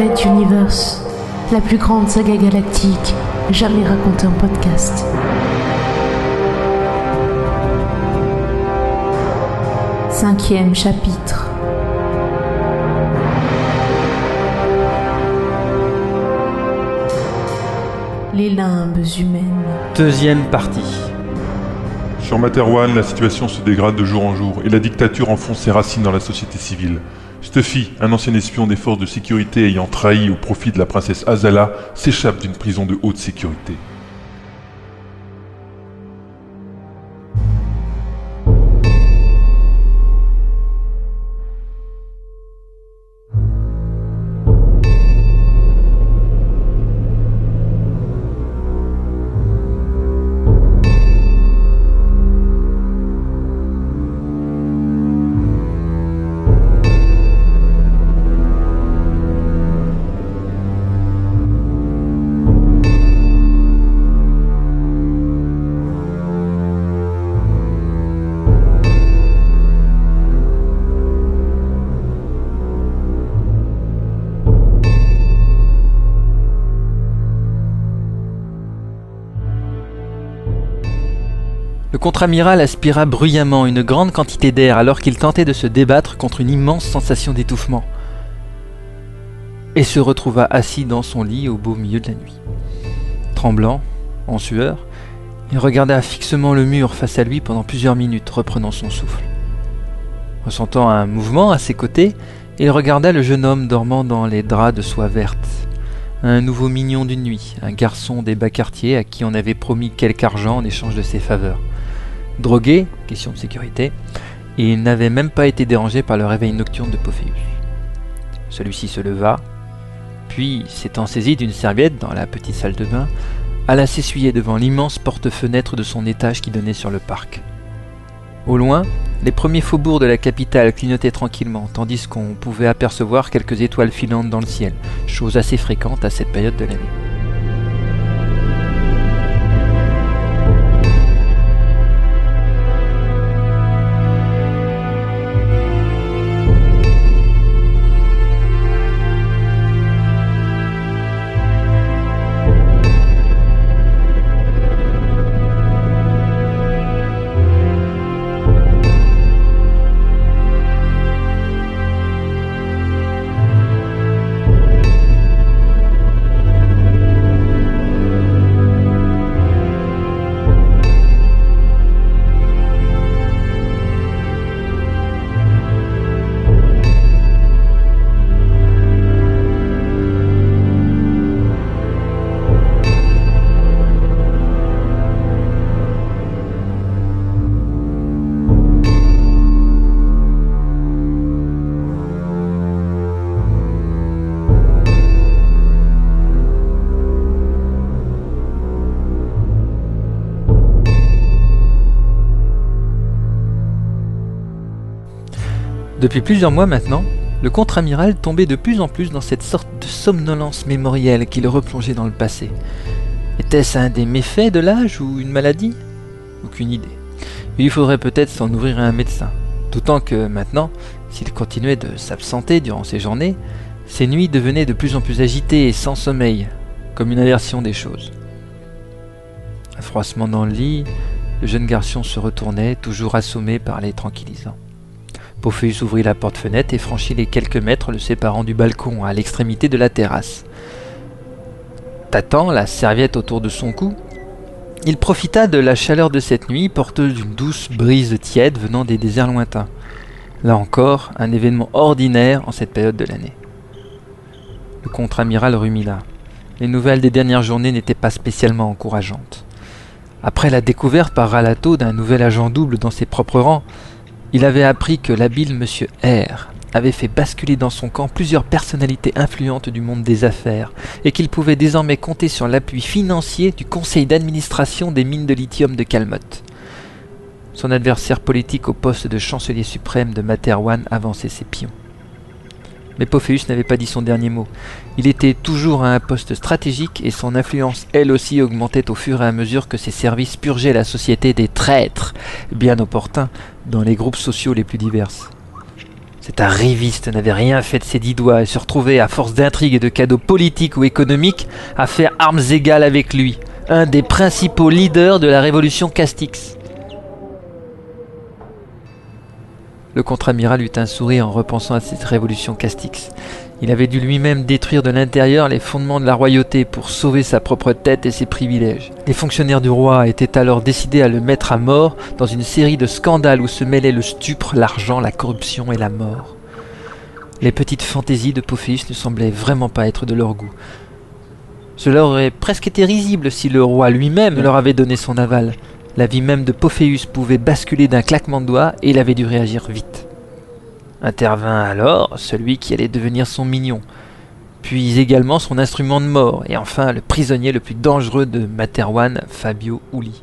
Universe, la plus grande saga galactique jamais racontée en podcast. Cinquième chapitre. Les limbes humaines. Deuxième partie. Sur Materwan, la situation se dégrade de jour en jour et la dictature enfonce ses racines dans la société civile. Stuffy, un ancien espion des forces de sécurité ayant trahi au profit de la princesse Azala, s'échappe d'une prison de haute sécurité. Contre-amiral aspira bruyamment une grande quantité d'air alors qu'il tentait de se débattre contre une immense sensation d'étouffement. Et se retrouva assis dans son lit au beau milieu de la nuit. Tremblant, en sueur, il regarda fixement le mur face à lui pendant plusieurs minutes, reprenant son souffle. Ressentant un mouvement à ses côtés, il regarda le jeune homme dormant dans les draps de soie verte. Un nouveau mignon d'une nuit, un garçon des bas quartiers à qui on avait promis quelque argent en échange de ses faveurs. Drogué, question de sécurité, et il n'avait même pas été dérangé par le réveil nocturne de Pophéus. Celui-ci se leva, puis, s'étant saisi d'une serviette dans la petite salle de bain, alla s'essuyer devant l'immense porte-fenêtre de son étage qui donnait sur le parc. Au loin, les premiers faubourgs de la capitale clignotaient tranquillement, tandis qu'on pouvait apercevoir quelques étoiles filantes dans le ciel, chose assez fréquente à cette période de l'année. Depuis plusieurs mois maintenant, le contre-amiral tombait de plus en plus dans cette sorte de somnolence mémorielle qui le replongeait dans le passé. Était-ce un des méfaits de l'âge ou une maladie? Aucune idée. Il faudrait peut-être s'en ouvrir à un médecin. D'autant que maintenant, s'il continuait de s'absenter durant ses journées, ses nuits devenaient de plus en plus agitées et sans sommeil, comme une aversion des choses. Un froissement dans le lit, le jeune garçon se retournait, toujours assommé par les tranquillisants. Pophéus ouvrit la porte-fenêtre et franchit les quelques mètres le séparant du balcon à l'extrémité de la terrasse. Tâtant la serviette autour de son cou, il profita de la chaleur de cette nuit, porteuse d'une douce brise tiède venant des déserts lointains. Là encore, un événement ordinaire en cette période de l'année. Le contre-amiral rumila. Les nouvelles des dernières journées n'étaient pas spécialement encourageantes. Après la découverte par Ralato d'un nouvel agent double dans ses propres rangs, il avait appris que l'habile monsieur R avait fait basculer dans son camp plusieurs personnalités influentes du monde des affaires, et qu'il pouvait désormais compter sur l'appui financier du conseil d'administration des mines de lithium de Calmotte. Son adversaire politique au poste de chancelier suprême de Materwan avançait ses pions. Mais Pophéus n'avait pas dit son dernier mot. Il était toujours à un poste stratégique et son influence elle aussi augmentait au fur et à mesure que ses services purgeaient la société des traîtres, bien opportuns, dans les groupes sociaux les plus divers. Cet arriviste n'avait rien fait de ses dix doigts et se retrouvait, à force d'intrigues et de cadeaux politiques ou économiques, à faire armes égales avec lui, un des principaux leaders de la révolution Castix. Le contre-amiral eut un sourire en repensant à cette révolution Castix. Il avait dû lui-même détruire de l'intérieur les fondements de la royauté pour sauver sa propre tête et ses privilèges. Les fonctionnaires du roi étaient alors décidés à le mettre à mort dans une série de scandales où se mêlaient le stupre, l'argent, la corruption et la mort. Les petites fantaisies de Pophéus ne semblaient vraiment pas être de leur goût. Cela aurait presque été risible si le roi lui-même leur avait donné son aval. La vie même de Pophéus pouvait basculer d'un claquement de doigts et il avait dû réagir vite. Intervint alors celui qui allait devenir son mignon, puis également son instrument de mort, et enfin le prisonnier le plus dangereux de Materwan, Fabio Uli.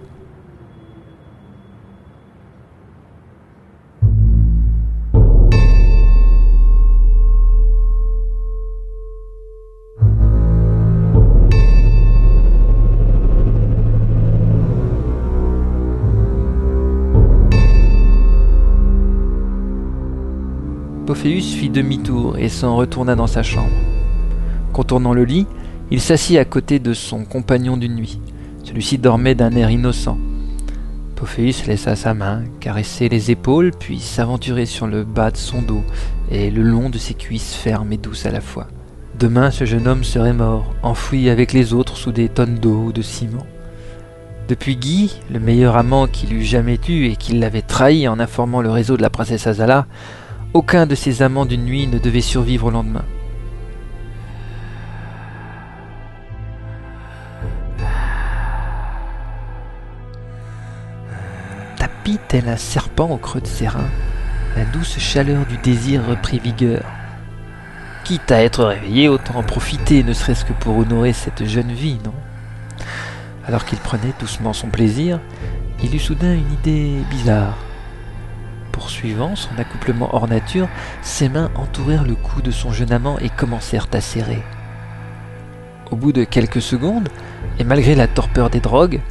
Pophéus fit demi-tour et s'en retourna dans sa chambre. Contournant le lit, il s'assit à côté de son compagnon d'une nuit. Celui-ci dormait d'un air innocent. Pophéus laissa sa main caresser les épaules, puis s'aventurer sur le bas de son dos et le long de ses cuisses fermes et douces à la fois. Demain, ce jeune homme serait mort, enfoui avec les autres sous des tonnes d'eau ou de ciment. Depuis Guy, le meilleur amant qu'il eût jamais eu et qui l'avait trahi en informant le réseau de la princesse Azala, aucun de ces amants d'une nuit ne devait survivre au lendemain. Tapis tel un serpent au creux de ses reins, la douce chaleur du désir reprit vigueur. Quitte à être réveillé, autant en profiter, ne serait-ce que pour honorer cette jeune vie, non? Alors qu'il prenait doucement son plaisir, il eut soudain une idée bizarre poursuivant son accouplement hors nature, ses mains entourèrent le cou de son jeune amant et commencèrent à serrer. Au bout de quelques secondes, et malgré la torpeur des drogues,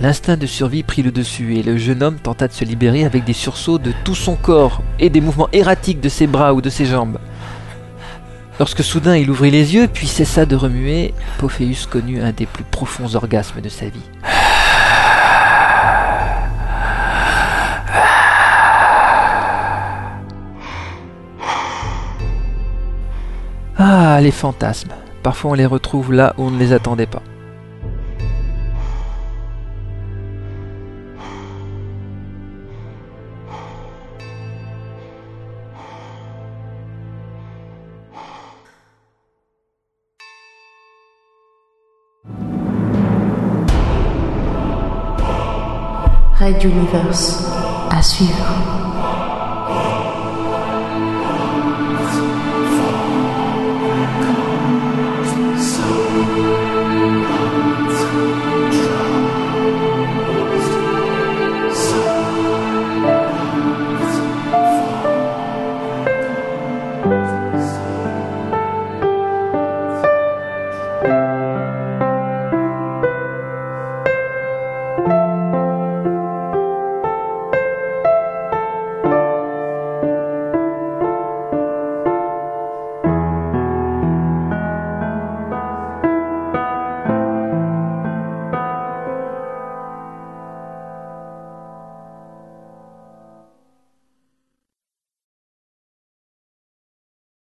l'instinct de survie prit le dessus et le jeune homme tenta de se libérer avec des sursauts de tout son corps et des mouvements erratiques de ses bras ou de ses jambes. Lorsque soudain il ouvrit les yeux puis cessa de remuer, Pophéus connut un des plus profonds orgasmes de sa vie. Ah, les fantasmes. Parfois on les retrouve là où on ne les attendait pas. Red Universe à suivre.